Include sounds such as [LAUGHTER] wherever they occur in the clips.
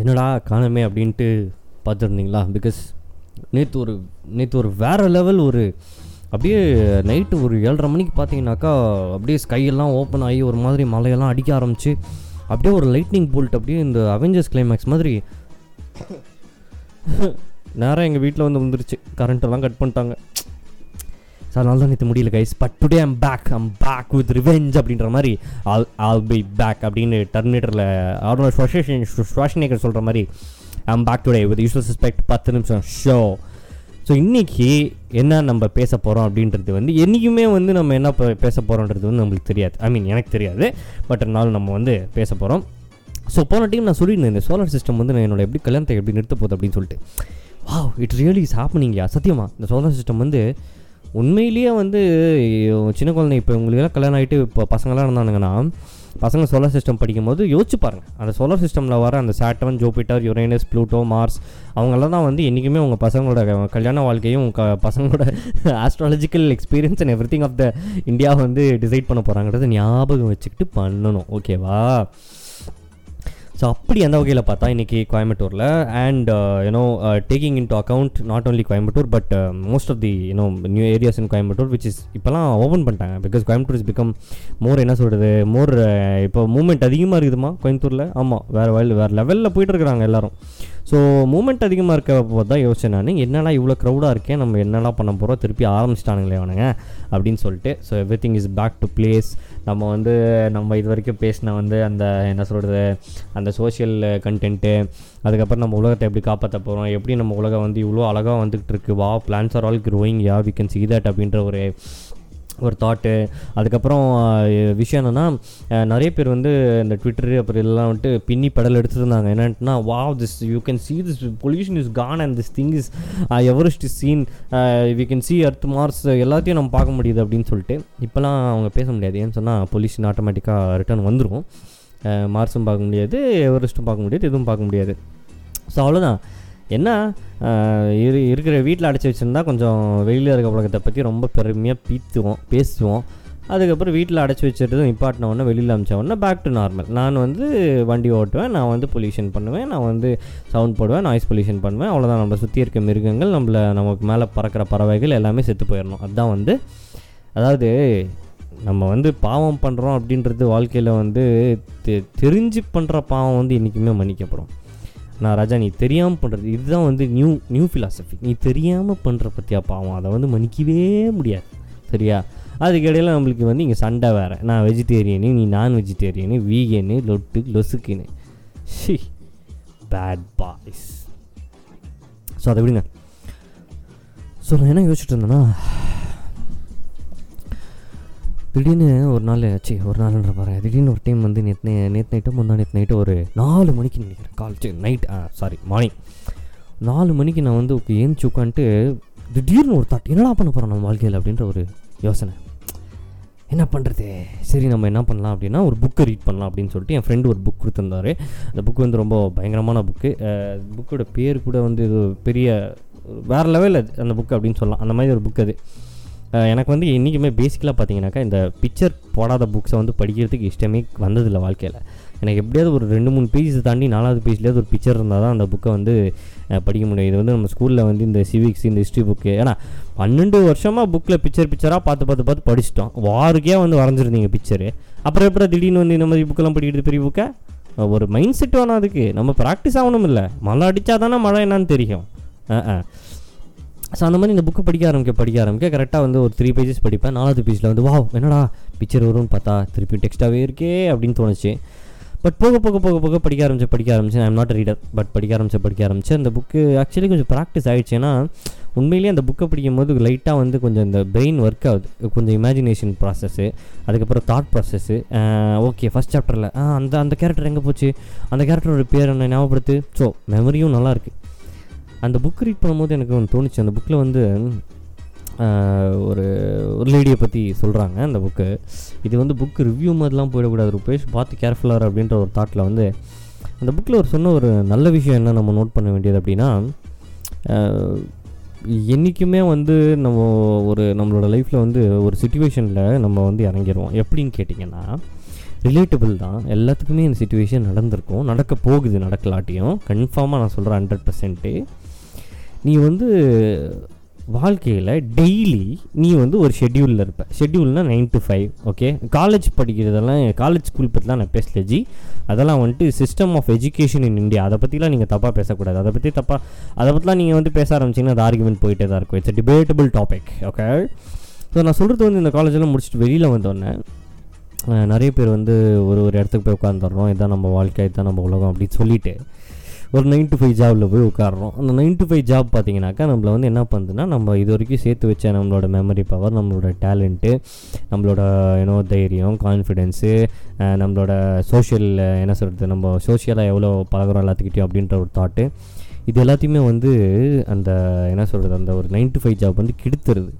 என்னடா காணமே அப்படின்ட்டு பார்த்துருந்தீங்களா? பிகாஸ் நேற்று ஒரு நேற்று ஒரு வேறு லெவல் ஒரு அப்படியே நைட்டு ஒரு ஏழரை மணிக்கு பார்த்தீங்கன்னாக்கா அப்படியே ஸ்கையெல்லாம் ஓப்பன் ஆகி ஒரு மாதிரி மலையெல்லாம் அடிக்க ஆரம்பிச்சு அப்படியே ஒரு லைட்னிங் போல்ட் அப்படியே இந்த அவெஞ்சர்ஸ் கிளைமேக்ஸ் மாதிரி [COUGHS] நேராக எங்கள் வீட்டில் வந்து வந்துருச்சு கரண்ட்டெல்லாம் கட் பண்ணிட்டாங்க. ஸோ அதனால தான் நேற்று முடியல guys but today I'm back I'm back with revenge அப்படின்ற மாதிரி ஆல் ஆல் பை பேக் அப்படின்னு டர்மினேட்டரில் அவரோட ஸ்வாஷனேக்கர் சொல்கிற மாதிரி I'm back today with usual suspect பத்து நிமிஷம். ஷோ ஸோ இன்றைக்கி என்ன நம்ம பேச போகிறோம் அப்படின்றது வந்து என்றைக்குமே வந்து நம்ம என்ன பேச போகிறோன்றது வந்து நம்மளுக்கு தெரியாது. ஐ மீன் எனக்கு தெரியாது. பட் இருந்தாலும் நம்ம வந்து பேச போகிறோம் ஸோ போன டைம் நான் சொல்லியிருந்தேன் இந்த சோலார் சிஸ்டம் வந்து நான் என்னோட எப்படி கல்யாணத்தை எப்படி நிறுத்த போகுது அப்படின்னு சொல்லிட்டு. வா இட் ரியலி இஸ் ஹாப்பனிங்யா சத்தியமா? இந்த சோலார் சிஸ்டம் வந்து உண்மையிலேயே வந்து சின்ன குழந்தை இப்போ உங்களுக்கெல்லாம் கல்யாணம் ஆகிட்டு இப்போ பசங்களாம் இருந்தானுங்கன்னா பசங்க சோலார் சிஸ்டம் படிக்கும்போது யோசிச்சு பாருங்கள் அந்த சோலார் சிஸ்டமில் வர அந்த Saturn Jupiter Uranus Pluto Mars அவங்களாம் தான் வந்து என்றைக்குமே உங்கள் பசங்களோட கல்யாண வாழ்க்கையும் க பசங்களோட astrological experience and everything of the India வந்து டிசைட் பண்ண போகிறாங்கிறத ஞாபகம் வச்சுக்கிட்டு பண்ணணும். ஓகேவா ஸோ அப்படி அந்த வகையில் பார்த்தா இன்றைக்கி கோயம்புத்தூரில் and you know taking into account not only Coimbatore but most of the you know new areas in Coimbatore which is இப்போலாம் ஓப்பன் பண்ணிட்டாங்க. Because Coimbatore is become more என்ன சொல்கிறது மோர் uh, இப்போ மூமெண்ட் அதிகமாக இருக்குதுமா கோயம்புத்தூரில்? ஆமாம் வேறு வயல் வேறு லெவலில் போயிட்டு இருக்கிறாங்க எல்லாரும். ஸோ மூமெண்ட் அதிகமாக இருக்க போது தான் யோசிச்சேன் நான் என்னடா இவ்வளோ க்ரௌடாக இருக்கேன் நம்ம என்னடா பண்ண போகிறோம் திருப்பி ஆரம்பிச்சிட்டானுங்களே அவனுங்க அப்படின்னு சொல்லிட்டு. So everything is back to place நம்ம வந்து நம்ம இது வரைக்கும் பேசின வந்து அந்த என்ன சொல்கிறது அந்த சோஷியல் கண்டென்ட்டு அதுக்கப்புறம் நம்ம உலகத்தை எப்படி காப்பாற்ற போகிறோம் எப்படி நம்ம உலகம் வந்து இவ்வளோ அழகாக வந்துகிட்டு இருக்கு வா plants are all growing yeah we can see that அப்படின்ற ஒரு ஒரு தாட்டு அதுக்கப்புறம் விஷயம் என்னென்னா நிறைய பேர் வந்து இந்த ட்விட்டரு அப்புறம் இதெல்லாம் வந்துட்டு பின்னி படல் எடுத்துருந்தாங்க. என்னென்னா வா this you can see this pollution is gone and this thing is Everest is seen we can see earth Mars எல்லாத்தையும் நம்ம பார்க்க முடியுது அப்படின்னு சொல்லிட்டு இப்போலாம் அவங்க பேச முடியாது. ஏன்னு சொன்னால் பொல்யூஷன் ஆட்டோமேட்டிக்காக ரிட்டர்ன் வந்துடும் மார்ஸும் பார்க்க முடியாது எவரெஸ்ட்டும் பார்க்க முடியாது எதுவும் பார்க்க முடியாது. ஸோ அவ்வளோதான் என்ன இரு இருக்கிற வீட்டில் அடைச்சி வச்சுருந்தா கொஞ்சம் வெளியில் இருக்க உலகத்தை பற்றி ரொம்ப பெருமையாக பீத்துவோம் பேசுவோம். அதுக்கப்புறம் வீட்டில் அடைச்சி வச்சுட்டு நிப்பாட்டின உடனே வெளியில் அமிச்ச உடனே பேக் டு நார்மல் நான் வந்து வண்டி ஓட்டுவேன் நான் வந்து பொல்யூஷன் பண்ணுவேன் நான் வந்து சவுண்ட் போடுவேன் நாய்ஸ் பொல்யூஷன் பண்ணுவேன். அவ்வளோதான் நம்மளை சுற்றி இருக்க மிருகங்கள் நம்மளை நமக்கு மேலே பறக்கிற பறவைகள் எல்லாமே செத்து போயிடணும். அதுதான் வந்து அதாவது நம்ம வந்து பாவம் பண்ணுறோம் அப்படின்றது வாழ்க்கையில் வந்து தெ- தெரிஞ்சு பண்ணுற பாவம் வந்து என்றைக்குமே மன்னிக்கப்படும். நான் ராஜா நீ தெரியாமல் பண்ணுறது இதுதான் வந்து நியூ நியூ ஃபிலாசபி நீ தெரியாமல் பண்ணுற பற்றியா பாவம். அதை வந்து மன்னிக்கவே முடியாது. சரியா? அதுக்கிடையில் நம்மளுக்கு வந்து இங்கே சண்டை வேறு. நான் வெஜிடேரியனு நீ நான் வெஜிடேரியனு வீகனு லொட்டு லொசுக்குன்னு. ஷி பேட் பாய்ஸ் ஸோ அதை விடுங்க. ஸோ நான் என்ன யோசிச்சுட்டு இருந்தேன்னா திடீர்னு ஒரு நாள் ஆச்சு ஒரு நாள்ன்ற பாரு திடீர்னு ஒரு டைம் வந்து நேற்று நேற்று நைட்டு முந்தா நேற்று நைட்டு ஒரு நாலு மணிக்கு நினைக்கிறேன். காலேஜ் நைட் ஆ சாரி மார்னிங் நாலு மணிக்கு நான் வந்து ஓகே ஏந்திச்சு உட்காந்துட்டு திடீர்னு ஒரு தாட் என்னடா பண்ண போகிறோம் நம்ம வாழ்க்கையில் அப்படின்ற ஒரு யோசனை. என்ன பண்ணுறது சரி நம்ம என்ன பண்ணலாம் அப்படின்னா ஒரு புக்கை ரீட் பண்ணலாம் அப்படின்னு சொல்லிட்டு என் ஃப்ரெண்டு ஒரு புக் கொடுத்துருந்தாரு. அந்த புக் வந்து ரொம்ப பயங்கரமான புக்கு புக்கோட பேர் கூட வந்து இது பெரிய வேறு லெவலில் அந்த புக் அப்படின்னு சொல்லலாம். அந்த மாதிரி ஒரு புக் அது. எனக்கு வந்து என்றைக்குமே பேசிக்கலாக பார்த்தீங்கன்னாக்கா இந்த பிக்சர் போடாத புக்ஸை வந்து படிக்கிறதுக்கு இஷ்டமே வந்ததில்லை வாழ்க்கையில். எனக்கு எப்படியாவது ஒரு ரெண்டு மூணு பேஜ் தாண்டி நாலாவது பேஜ்லேயாவது ஒரு பிக்சர் இருந்தால் தான் அந்த புக்கை வந்து படிக்க முடியும். இது வந்து நம்ம ஸ்கூலில் வந்து இந்த சிவிக்ஸ் இந்த ஹிஸ்ட்ரி புக்கு ஏன்னா பன்னெண்டு வருஷமாக புக்கில் பிக்சர் பிக்சராக பார்த்து பார்த்து பார்த்து படிச்சிட்டோம். வாருக்கே வந்து வரைஞ்சிருந்தீங்க பிக்சரு அப்புறம் எப்படி திடீர்னு வந்து இந்த மாதிரி புக்கெல்லாம் படிக்கிறது பெரிய புக்கை ஒரு மைண்ட் செட் வேணும் அதுக்கு. நம்ம ப்ராக்டிஸ் ஆகணும் இல்லை மழை அடித்தா தானே மழை என்னன்னு தெரியும். ஆ ஸோ அந்த மாதிரி இந்த புக்கு படிக்க ஆரம்பிக்க படிக்க ஆரம்பிக்க கரெக்டாக வந்து ஒரு த்ரீ பேஜஸ் படிப்பேன். நாலாவது பேஜில் வந்து வா என்னடா பிக்சர் வரும்னு பார்த்தா திருப்பி டெக்ஸ்ட்டாகவே இருக்கே அப்படின்னு தோணுச்சு. பட் போக போக போக போக படிக்க ஆரம்பிச்சு படிக்க ஆரம்பிச்சு ஐம் நாட் ரீடர் பட் படிக்க ஆரம்பிச்சு படிக்க ஆரம்பிச்சு அந்த புக்கு ஆக்சுவலி கொஞ்சம் ப்ராக்டிஸ் ஆகிடுச்சு ஏன்னா உண்மையிலேயே அந்த புக்கை படிக்கும் போது லைட்டாக வந்து கொஞ்சம் இந்த பிரெயின் ஒர்க் ஆகுது கொஞ்சம் இமேஜினேஷன் ப்ராசஸ்ஸு அதுக்கப்புறம் தாட் ப்ராசஸ்ஸு ஓகே ஃபஸ்ட் சாப்டரில் அந்த அந்த கேரக்டர் எங்கே போச்சு? அந்த கேரக்டரோட பேர் என்ன ஞாபகப்படுத்து? ஸோ மெமரியும் நல்லாயிருக்கு அந்த புக் ரீட் பண்ணும்போது எனக்கு ஒன்று தோணுச்சு. அந்த புக்கில் வந்து ஒரு ஒரு லேடியை பற்றி சொல்கிறாங்க அந்த புக்கு இது வந்து புக் ரிவ்யூ மாதிரிலாம் போயிடக்கூடாது ஒரு பார்த்து கேர்ஃபுல்லாக அப்படின்ற ஒரு தாட்டில் வந்து அந்த புக்கில் ஒரு சொன்ன ஒரு நல்ல விஷயம் என்ன நம்ம நோட் பண்ண வேண்டியது அப்படின்னா என்றைக்குமே வந்து நம்ம ஒரு நம்மளோட லைஃப்பில் வந்து ஒரு சுச்சுவேஷனில் நம்ம வந்து இறங்கிடுவோம் எப்படின்னு கேட்டிங்கன்னா ரிலேட்டபிள் தான். எல்லாத்துக்குமே இந்த சுச்சுவேஷன் நடந்திருக்கும். நடக்க போகுது நடக்கலாட்டியும். கன்ஃபார்மாக நான் சொல்கிறேன் ஹண்ட்ரட் பர்சன்ட்டு நீ வந்து வாழ்க்கையில் டெய்லி நீ வந்து ஒரு ஷெட்யூலில் இருப்ப. ஷெட்யூல்னால் nine to five okay college படிக்கிறதெல்லாம் college school பற்றிலாம் நான் பேசல ஜி. அதெல்லாம் வந்துட்டு system of education in India அதை பற்றிலாம் நீங்கள் தப்பாக பேசக்கூடாது. அதை பற்றி தப்பாக அதை பற்றிலாம் நீங்கள் வந்து பேச ஆரம்பிச்சிங்கன்னா அது ஆர்குமெண்ட் போயிட்டே தான் இருக்கும். It's debatable topic okay so நான் சொல்கிறது வந்து இந்த காலேஜெல்லாம் முடிச்சுட்டு வெளியில் வந்தோடனே நிறைய பேர் வந்து ஒரு ஒரு இடத்துக்கு போய் உட்காந்துடுறோம் இதான் நம்ம வாழ்க்கை இதுதான் நம்ம உலகம் அப்படின்னு சொல்லிட்டு ஒரு நைன் டு ஃபைவ் ஜாபில் போய் உட்காடுறோம் அந்த நைன் டு ஃபைவ் ஜாப் பார்த்தீங்கன்னாக்கா நம்மளை வந்து என்ன பண்ணுதுன்னா நம்ம இது வரைக்கும் சேர்த்து வச்ச நம்மளோட மெமரி பவர் நம்மளோட டேலண்ட்டு நம்மளோட ஏன்னோ தைரியம் கான்ஃபிடென்ஸு நம்மளோட சோஷியல் என்ன சொல்கிறது நம்ம சோஷியலாக எவ்வளோ பழகுறோம் எல்லாத்துக்கிட்டையும் அப்படின்ற ஒரு தாட்டு இது எல்லாத்தையுமே வந்து அந்த என்ன சொல்கிறது அந்த ஒரு நைன் டு ஃபைவ் ஜாப் வந்து கெடுத்துருது.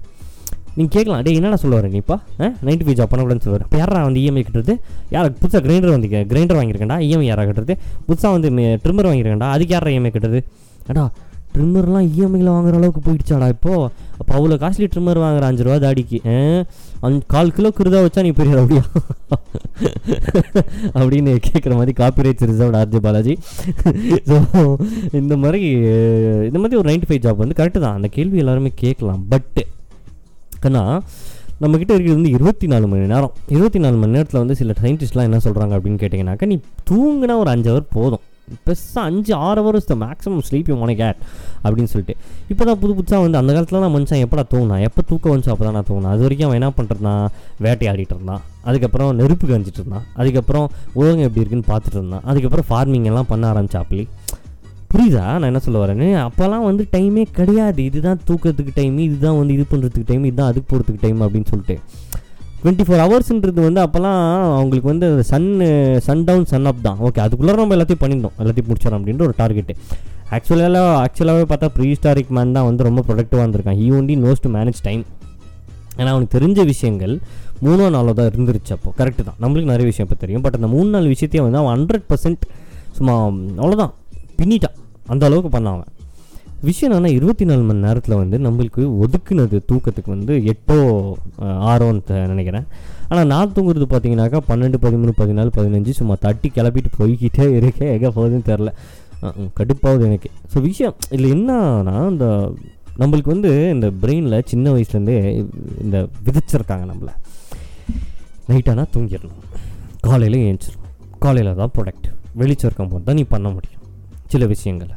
நீங்கள் கேட்கலாம். டேய் என்னடா சொல்ல வர நீப்பா நைன்டி ஃபைவ் ஜாப் பண்ணக்கூடாதுன்னு சொல்லுவார் இப்போ யாரா வந்து இஎம்ஐ கட்டுறது? யார் புதுசாக கிரைண்டர் வந்து கிரைண்டர் வாங்கியிருக்கேன்டா. இஎம்ஐ யாராக கட்டுறது? புதுசாக வந்து ட்ரிம்மர் வாங்கியிருக்கேன்டா. அதுக்கு யாரா இஎம்ஐ கட்டுறது? அடா ட்ரிம்மர்லாம் இஎம்ஐயில் வாங்குற அளவுக்கு போயிடுச்சாடா இப்போது அப்போ அவ்வளோ காஸ்ட்லி ட்ரிம்மர் வாங்குற அஞ்சு ரூபா தாடிக்கு அஞ்சு கால் கிலோ குருதா வச்சா நீ பெரிய அப்படியா [LAUGHS] அப்படின்னு கேட்குற மாதிரி copyrights reserve RJ Balaji. So இந்த மாதிரி இந்த மாதிரி ஒரு நைன்டி ஃபைவ் ஜாப் வந்து கரெக்டு தான். அந்த கேள்வி எல்லாருமே கேட்கலாம். பட்டு கண்ணா நம்மக்கிட்ட இருக்கிறது வந்து இருபத்தி நாலு மணி நேரம். இருபத்தி நாலு மணி நேரத்தில் வந்து சில சயின்டிஸ்ட்லாம் என்ன சொல்கிறாங்க அப்படின்னு கேட்டிங்கனாக்கா நீ தூங்கினா ஒரு அஞ்சு ஹவர் போதும். பெருசாக அஞ்சு ஆறு hour the maximum sleep you get அப்படின்னு சொல்லிட்டு. இப்போ தான் புது புதுசாக வந்து அந்த காலத்தில் நான் மனுஷன் எப்படா தூங்கினா? எப்போ தூக்க வந்துச்சு அப்போ தான் நான் தூங்கினா அது வரைக்கும் அவன் என்ன பண்ணுறதுனா வேட்டையாடிட்டு இருந்தான். அதுக்கப்புறம் நெருப்பு கஞ்சிட்டு இருந்தான். அதுக்கப்புறம் உலகம் எப்படி இருக்குன்னு பார்த்துட்டு இருந்தான். அதுக்கப்புறம் ஃபார்மிங் எல்லாம் பண்ண ஆரம்பிச்சாப்லி. புரியுதா? நான் என்ன சொல்ல வரேன்னு? அப்போல்லாம் வந்து டைமே கிடையாது. இதுதான் தூக்கிறதுக்கு டைம் இதுதான் வந்து இது பண்ணுறதுக்கு டைம் இதுதான் அதுக்கு போகிறதுக்கு டைம் அப்படின்னு சொல்லிட்டு. டுவெண்ட்டி ஃபோர் ஹவர்ஸ்ன்றது வந்து அப்போல்லாம் அவங்களுக்கு வந்து sun sun down sun up தான். ஓகே அதுக்குள்ளே நம்ம எல்லாத்தையும் பண்ணியிருந்தோம் எல்லாத்தையும் முடிச்சிடலாம் அப்படின்ற ஒரு டார்கெட்டு ஆக்சுவலாக ஆக்சுவலாகவே பார்த்தா ப்ரீ ஹிஸ்டாரிக் மேன் தான் வந்து ரொம்ப ப்ரொடக்டிவாக இருந்திருக்கான். He only knows to manage time ஏன்னா அவனுக்கு தெரிஞ்ச விஷயங்கள் மூணோ நாளோ தான் இருந்துருச்சு அப்போ. கரெக்டு தான். நம்மளுக்கு நிறைய விஷயம் இப்போ தெரியும். பட் அந்த மூணு நாலு விஷயத்தையும் வந்து அவன் ஹண்ட்ரட் பர்சன்ட் சும்மா அவ்வளோதான் பின்னிட்டான். அந்த அளவுக்கு பண்ணான் அவன். விஷயம் என்னன்னா இருபத்தி நாலு மணி நேரத்தில் வந்து நம்மளுக்கு ஒதுக்குனது தூக்கத்துக்கு வந்து எட்டோ ஆறோன்னு நினைக்கிறேன். ஆனால் நான் தூங்குறது பார்த்தீங்கன்னாக்கா பன்னெண்டு பதிமூணு பதினாலு பதினஞ்சு சும்மா தட்டி கிளப்பிட்டு போய்கிட்டே இருக்கேன் எங்கே போகுதுன்னு தெரில கடுப்பாகுது எனக்கு. ஸோ விஷயம் இதில் என்னன்னா இந்த நம்மளுக்கு வந்து இந்த பிரெயினில் சின்ன வயசுலேருந்தே இந்த விதைச்சிருக்காங்க நம்மளை. நைட்டானா தூங்கிடணும். காலையில் ஏஞ்சிடணும். காலையில் தான் ப்ரொடக்ட் வெளிச்சம் இருக்கும் போது தான் நீ பண்ண முடியும். சில விஷயங்களை.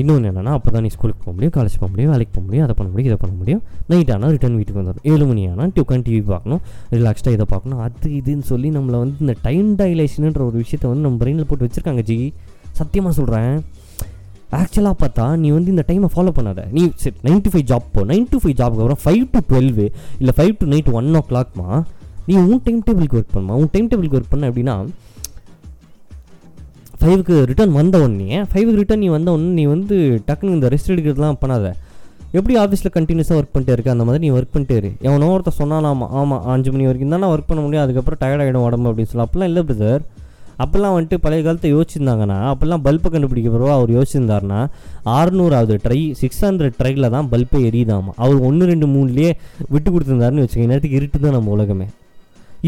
இன்னொன்று என்னென்னா அப்போ தான் நீ ஸ்கூலுக்கு போக முடியும் காலேஜ் போக முடியும் வேலைக்கு போக முடியும் அதை பண்ண முடியும் இதை பண்ண முடியும். நைட் ஆனால் ரிட்டர்ன் வீட்டுக்கு வந்துடும் ஏழு மணி ஆனால் உட்காந்து டிவி பார்க்கணும். ரிலாக்ஸ்டாக இதை பார்க்கணும். அது இதுன்னு சொல்லி நம்மளை வந்து இந்த டைம் டைலேஷனுன்ற ஒரு விஷயத்தை வந்து நம்ம பிரெயினில் போட்டு வச்சுருக்காங்க ஜி. சத்தியமாக சொல்கிறேன் ஆக்சுவலாக பார்த்தா நீ வந்து இந்த டைமை ஃபாலோ பண்ணாத. நீ சரி நைன் டு ஃபைவ் ஜாப் போ. நைன் டு ஃபைவ் ஜாப்க்கு அப்புறம் ஃபைவ் டு டுவெல்வு இல்லை ஃபைவ் டு நைட் ஒன் ஓ கிளாக்மா நீ உன் டைம் டேபிளுக்கு ஒர்க் பண்ணுமா? உன் டைம் டேபிளுக்கு ஒர்க் பண்ண அப்படின்னா ஃபைவுக்கு ரிட்டர்ன் வந்த உடனே ஃபைவுக்கு ரிட்டர்ன் நீ வந்த உடனே நீ வந்து டக்குன்னு இந்த ரெஸ்ட் எடுக்கிறதுலாம் பண்ணாத. எப்படி ஆஃபீஸில் கண்டினியூஸாக ஒர்க் பண்ணிட்டே இருக்க? அந்த மாதிரி நீ ஒர்க் பண்ணிட்டே இரு. எவனோ ஒருத்தர் சொன்னாலாமா ஆமாம் அஞ்சு மணி வரைக்கும் தானே ஒர்க் பண்ண முடியும் அதுக்கப்புறம் டயர்ட் ஆகிடும் உடம்பு அப்படின்னு சொல்லி. அப்போல்லாம் இல்லை பிரதர் அப்போல்லாம் வந்துட்டு பழைய காலத்தை யோசிச்சிருந்தாங்கன்னா அப்போல்லாம் பல்பை கண்டுபிடிக்க பிறகு அவர் யோசிச்சிருந்தாருன்னா ஆறுநூறாவது ட்ரை சிக்ஸ் ஹண்ட்ரட் ட்ரையில் தான் பல்பே எரியுதாமா? அவர் ஒன்று ரெண்டு மூணுலேயே விட்டு கொடுத்துருந்தாருன்னு வச்சுக்கோங்க. நேரத்துக்கு இருட்டு தான் நம்ம உலகமே.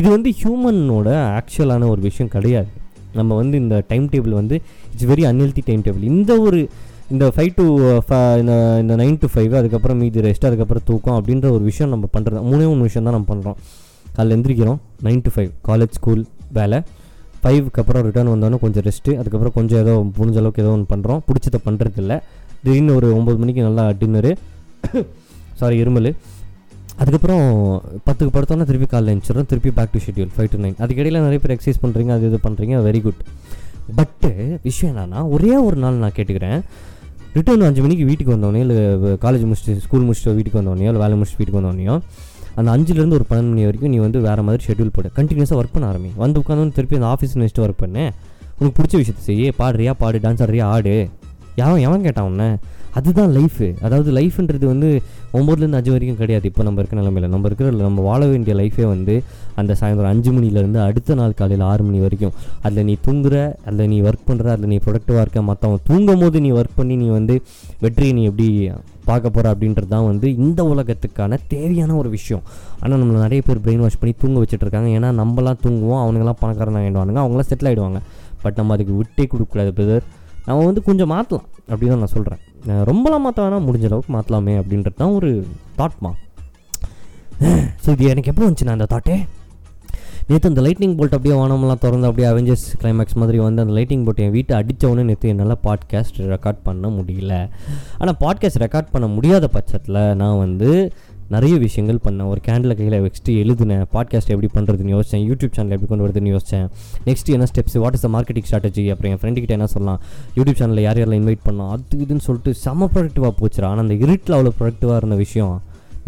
இது வந்து ஹியூமனோட ஆக்சுவலான ஒரு விஷயம் கிடையாது. நம்ம வந்து இந்த டைம் டேபிள் வந்து it's very unhealthy time table இந்த ஒரு இந்த ஃபைவ் டு uh, இந்த இந்த நைன் டு ஃபைவ் அதுக்கப்புறம் மீதி ரெஸ்ட் அதுக்கப்புறம் தூக்கம் அப்படின்ற ஒரு விஷயம் நம்ம பண்ணுறது மூணே மூணு விஷயம் தான் நம்ம பண்ணுறோம் காலையில் எந்திரிக்கிறோம் nine to five college school வேலை. ஃபைவ்க்கு அப்புறம் ரிட்டர்ன் வந்தோன்னே கொஞ்சம் ரெஸ்ட்டு அதுக்கப்புறம் கொஞ்சம் ஏதோ முடிஞ்ச அளவுக்கு ஏதோ ஒன்று பண்ணுறோம் பிடிச்சத பண்ணுறதில்ல திடீர்னு ஒரு ஒம்பது மணிக்கு நல்லா டின்னரு சாரி [COUGHS] இருமல். அதுக்கப்புறம் பத்துக்கு படுத்தோன்னா திருப்பி காலைல எழுந்திரிச்சிடும் திருப்பி back to schedule five to nine அதுக்கிடையில் நிறைய பேர் எக்ஸசைஸ் பண்ணுறீங்க அது இது பண்ணுறீங்க வெரி குட் பட்டு விஷயம் என்னன்னா ஒரே ஒரு நாள் நான் கேட்டுக்கிறேன். ரிட்டர்ன் அஞ்சு மணிக்கு வீட்டுக்கு வந்தோடனே இல்லை காலேஜ் முடிச்சுட்டு ஸ்கூல் முடிச்சுட்டு வீட்டுக்கு வந்தோடனே இல்லை வேலை முடிச்சுட்டு வீட்டுக்கு வந்தோடனே அந்த அஞ்சுலேருந்து ஒரு பன்னெண்டு மணி வரைக்கும் நீ வந்து வேறு மாதிரி ஷெட்யூல் போடு. கண்டினியூஸாக ஒர்க் பண்ண ஆரம்பி வந்து உட்காந்து திருப்பி அந்த ஆஃபீஸ் நெக்ஸ்ட்டு ஒர்க் பண்ணேன் உனக்கு பிடிச்ச விஷயத்தை செய்ய பாடுறியா பாடு டான்ஸ் ஆடுறியா ஆடு. எவன் எவன் கேட்டான் உன்னை? அதுதான் லைஃபு அதாவது லைஃப்ன்றது வந்து ஒம்பதுலேருந்து அஞ்சு வரைக்கும் கிடையாது. இப்போ நம்ம இருக்கிற நிலமையில. நம்ம இருக்கிற நம்ம வாழ வேண்டிய லைஃபே வந்து அந்த சாயந்தரம் அஞ்சு மணிலேருந்து அடுத்த நாள் காலையில் ஆறு மணி வரைக்கும். அதில் நீ தூங்குற அதில் நீ ஒர்க் பண்ணுற அதில் நீ ப்ரொடக்டிவாக இருக்க மற்றவன் தூங்கும் போது நீ ஒர்க் பண்ணி நீ வந்து வெற்றியை நீ எப்படி பார்க்க போகிற அப்படின்றது தான் வந்து இந்த உலகத்துக்கான தேவையான ஒரு விஷயம். ஆனால் நம்மளை நிறைய பேர் பிரெயின் வாஷ் பண்ணி தூங்க வச்சுட்ருக்காங்க ஏன்னா நம்மலாம் தூங்குவோம் அவனுங்களாம் பணக்காரன் ஆகிடுவானுங்க அவங்களாம் செட்டில் ஆகிடுவாங்க பட் நம்ம அதுக்கு விட்டே கொடுக்கக்கூடாது பிரதர் நம்ம வந்து கொஞ்சம் மாற்றலாம் அப்படி தான் நான் சொல்கிறேன் ரொம்பலாம் மாற்ற வேணால் முடிஞ்ச அளவுக்கு மாற்றலாமே அப்படின்றது தான் ஒரு தாட்மா ஸோ இது எனக்கு எப்போ வந்துச்சு நான் அந்த தாட்டே நேற்று அந்த லைட்னிங் போல்ட் அப்படியே வானமெல்லாம் திறந்து அப்படியே அவெஞ்சர்ஸ் கிளைமேக்ஸ் மாதிரி வந்து அந்த லைட்டிங் போல்ட் என் வீட்டை அடித்தவொடனே நேற்று என்னால் பாட்காஸ்ட் ரெக்கார்ட் பண்ண முடியல. ஆனால் பாட்காஸ்ட் ரெக்கார்ட் பண்ண முடியாத பட்சத்தில் நான் வந்து நிறைய விஷயங்கள் பண்ணேன். ஒரு கேண்டில் கையில் வச்சுட்டு எழுதினேன். பாட்காஸ்ட் எப்படி பண்ணுறதுன்னு யோசிச்சேன். யூடியூப் சேனல் எப்படி கொண்டு வருதுன்னு யோசித்தேன் நெக்ஸ்ட் என்ன steps what is the marketing strategy அப்புறம் என் ஃப்ரெண்டுக்கிட்ட என்ன சொல்லலாம்? யூடியூப் சேனலில் யார் யாரெல்லாம் இன்வைட் பண்ணலாம் அது இதுன்னு சொல்லிட்டு செம்ம ப்ரொடக்டிவாக போச்சுரா ஆனால் அந்த இருட்டில் அவ்வளோ ப்ரொடக்டிவாக இருந்த விஷயம்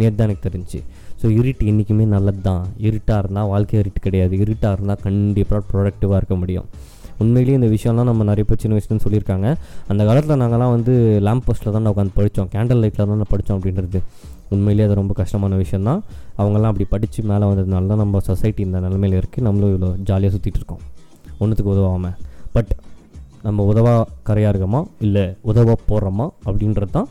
நேற்று தான் எனக்கு தெரிஞ்சு. ஸோ இருட்டு என்றைக்குமே நல்லது தான் இருட்டாக இருந்தால் வாழ்க்கை இருட்டு கிடையாது. இருட்டாக இருந்தால் கண்டிப்பாக ப்ரொடக்டிவாக இருக்க முடியும். உண்மையிலேயே இந்த விஷயம்லாம் நம்ம நிறைய பேர் சின்ன வயசுலன்னு சொல்லியிருக்காங்க. அந்த காலத்தில் நாங்கள்லாம் வந்து லேம்ப் போஸ்ட்டில் தான் உட்காந்து படித்தோம் கேண்டல் லைட்டில் தான் படித்தோம் அப்படின்றது. உண்மையிலேயே அது ரொம்ப கஷ்டமான விஷயம் தான் அவங்கெல்லாம் அப்படி படித்து மேலே வந்ததுனால தான் நம்ம சொசைட்டி இந்த நிலமையில இருக்குது நம்மளும் இவ்வளோ ஜாலியாக சுற்றிட்டு இருக்கோம். ஒன்றுத்துக்கு உதவாமல் பட் நம்ம உதவா கரையாக இருக்கோமா? இல்லை உதவ போகிறோமா அப்படின்றது தான்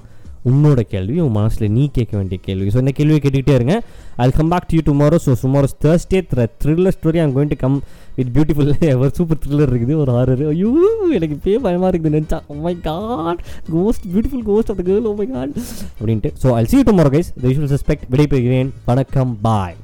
உன்னோட கேள்வி உன் மனசில் நீ கேட்க வேண்டிய கேள்வி. ஸோ இந்த கேள்வியை கேட்டுக்கிட்டே இருங்க. அது come back to you tomorrow so tomorrow Thursday thriller story I'm going to come with beautiful ஒரு சூப்பர் த்ரில்லர் இருக்குது. ஒரு ஆறு ஐயோ எனக்கு பே பயமாக இருக்குது. நினச்சா ஓ my God ghost beautiful ghost of the girl oh my God அப்படின்ட்டு. So I'll see tomorrow guys the usual suspect விடைபெறுகிறேன். வணக்கம். பாய்